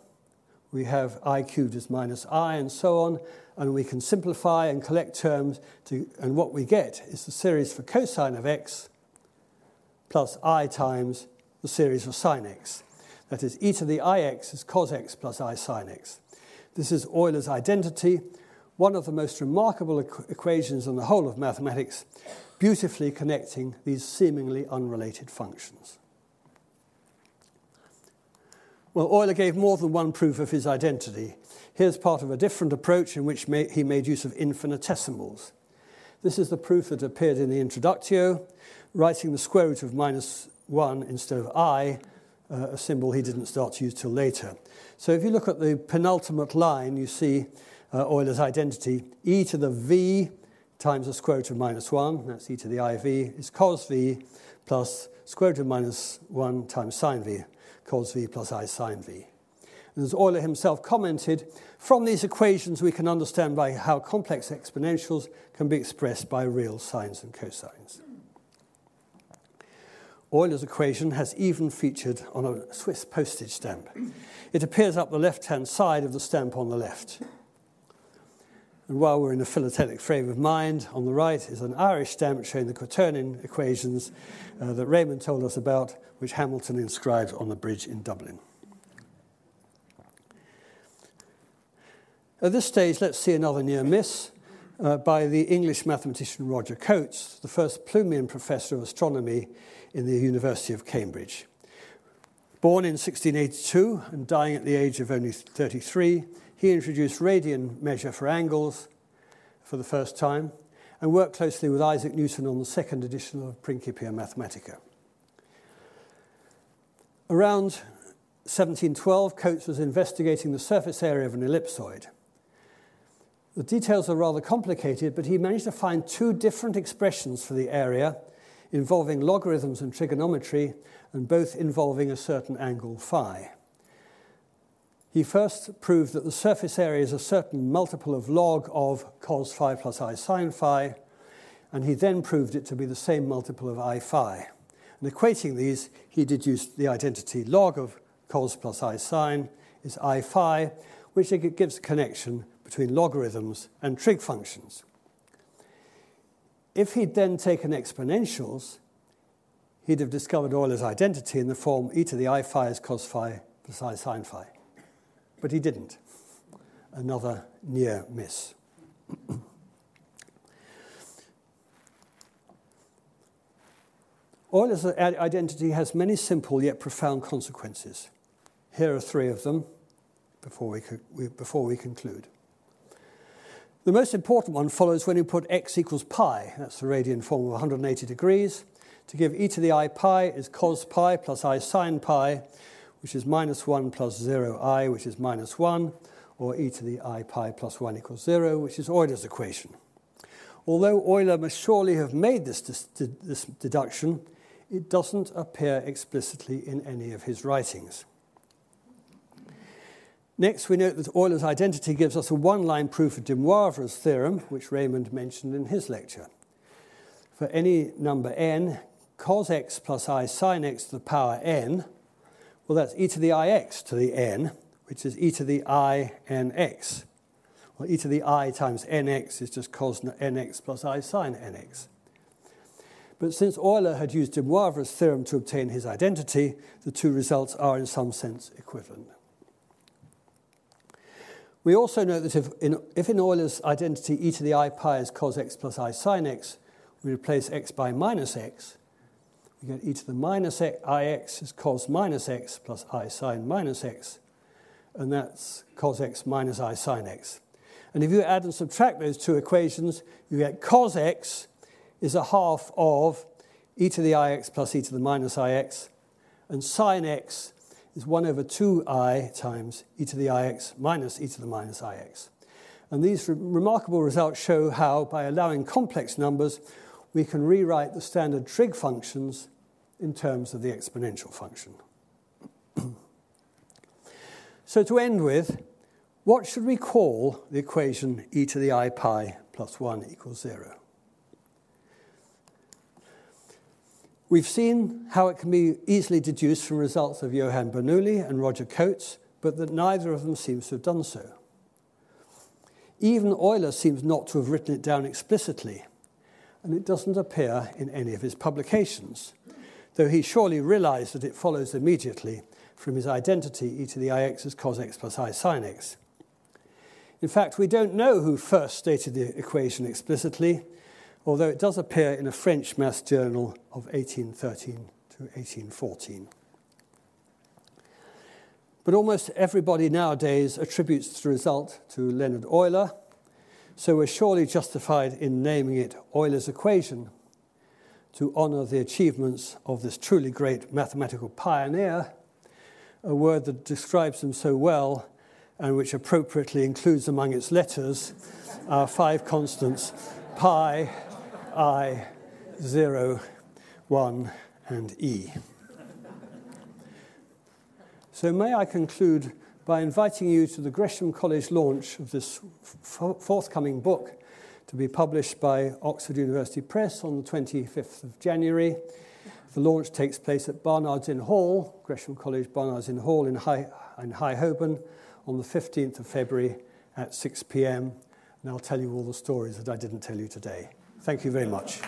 we have i cubed is minus i, and so on, and we can simplify and collect terms, to, and what we get is the series for cosine of x plus i times the series for sine x. That is, e to the ix is cos x plus i sine x. This is Euler's identity, one of the most remarkable equ- equations in the whole of mathematics, beautifully connecting these seemingly unrelated functions. Well, Euler gave more than one proof of his identity. Here's part of a different approach in which he made use of infinitesimals. This is the proof that appeared in the Introductio, writing the square root of minus 1 instead of i, uh, a symbol he didn't start to use till later. So if you look at the penultimate line, you see uh, Euler's identity, e to the v times the square root of minus 1, that's e to the iv, is cos v plus square root of minus 1 times sine v, cos v plus i sine v. And as Euler himself commented, from these equations we can understand by how complex exponentials can be expressed by real sines and cosines. Euler's equation has even featured on a Swiss postage stamp. It appears up the left hand side of the stamp on the left. And while we're in a philatelic frame of mind, on the right is an Irish stamp showing the quaternion equations uh, that Raymond told us about, which Hamilton inscribed on the bridge in Dublin. At this stage, let's see another near miss. uh, by the English mathematician Roger Cotes, the first Plumian professor of astronomy in the University of Cambridge. Born in 1682 and dying at the age of only 33, he introduced radian measure for angles for the first time and worked closely with Isaac Newton on the second edition of Principia Mathematica. Around 1712, Cotes was investigating the surface area of an ellipsoid. The details are rather complicated, but he managed to find two different expressions for the area involving logarithms and trigonometry, and both involving a certain angle phi. He first proved that the surface area is a certain multiple of log of cos phi plus i sine phi, and he then proved it to be the same multiple of i phi. And equating these, he deduced the identity log of cos plus i sine is i phi, which gives a connection between logarithms and trig functions. If he'd then taken exponentials, he'd have discovered Euler's identity in the form e to the i phi is cos phi plus i sine phi. But he didn't. Another near miss. Euler's identity has many simple yet profound consequences. Here are three of them before we, before we conclude. The most important one follows when you put x equals pi, that's the radian form of 180 degrees. To give e to the i pi is cos pi plus i sine pi, which is minus 1 plus 0i, which is minus 1, or e to the i pi plus 1 equals 0, which is Euler's equation. Although Euler must surely have made this, this deduction, it doesn't appear explicitly in any of his writings. Next, we note that Euler's identity gives us a one-line proof of de Moivre's theorem, which Raymond mentioned in his lecture. For any number n, cos x plus i sine x to the power n, well, that's e to the ix to the n, which is e to the i n x. Well, e to the i times nx is just cos nx plus i sine nx. But since Euler had used de Moivre's theorem to obtain his identity, the two results are in some sense equivalent. We also note that if in, if in Euler's identity e to the i pi is cos x plus i sine x, we replace x by minus x, we get e to the minus x, ix is cos minus x plus i sine minus x, and that's cos x minus i sine x. And if you add and subtract those two equations, you get cos x is a half of e to the ix plus e to the minus ix, and sine x is 1 over 2i times e to the ix minus e to the minus ix. And these re remarkable results show how, by allowing complex numbers, we can rewrite the standard trig functions in terms of the exponential function. so to end with, what should we call the equation e to the i pi plus 1 equals 0? We've seen how it can be easily deduced from results of Johann Bernoulli and Roger Cotes, but that neither of them seems to have done so. Even Euler seems not to have written it down explicitly, and it doesn't appear in any of his publications, though he surely realized that it follows immediately from his identity e to the ix as cos x plus i sin x. In fact, we don't know who first stated the equation explicitly, although it does appear in a French math journal of 1813 to 1814. But almost everybody nowadays attributes the result to Leonhard Euler, so we're surely justified in naming it Euler's equation to honor the achievements of this truly great mathematical pioneer, a word that describes him so well and which appropriately includes among its letters our five constants pi, I, 0, 1, and E. So, may I conclude by inviting you to the Gresham College launch of this forthcoming book to be published by Oxford University Press on the 25th of January. The launch takes place at Barnard's Inn Hall, Gresham College Barnard's Inn Hall in High, in High Holborn on the 15th of February at 6 p.m. And I'll tell you all the stories that I didn't tell you today. Thank you very much.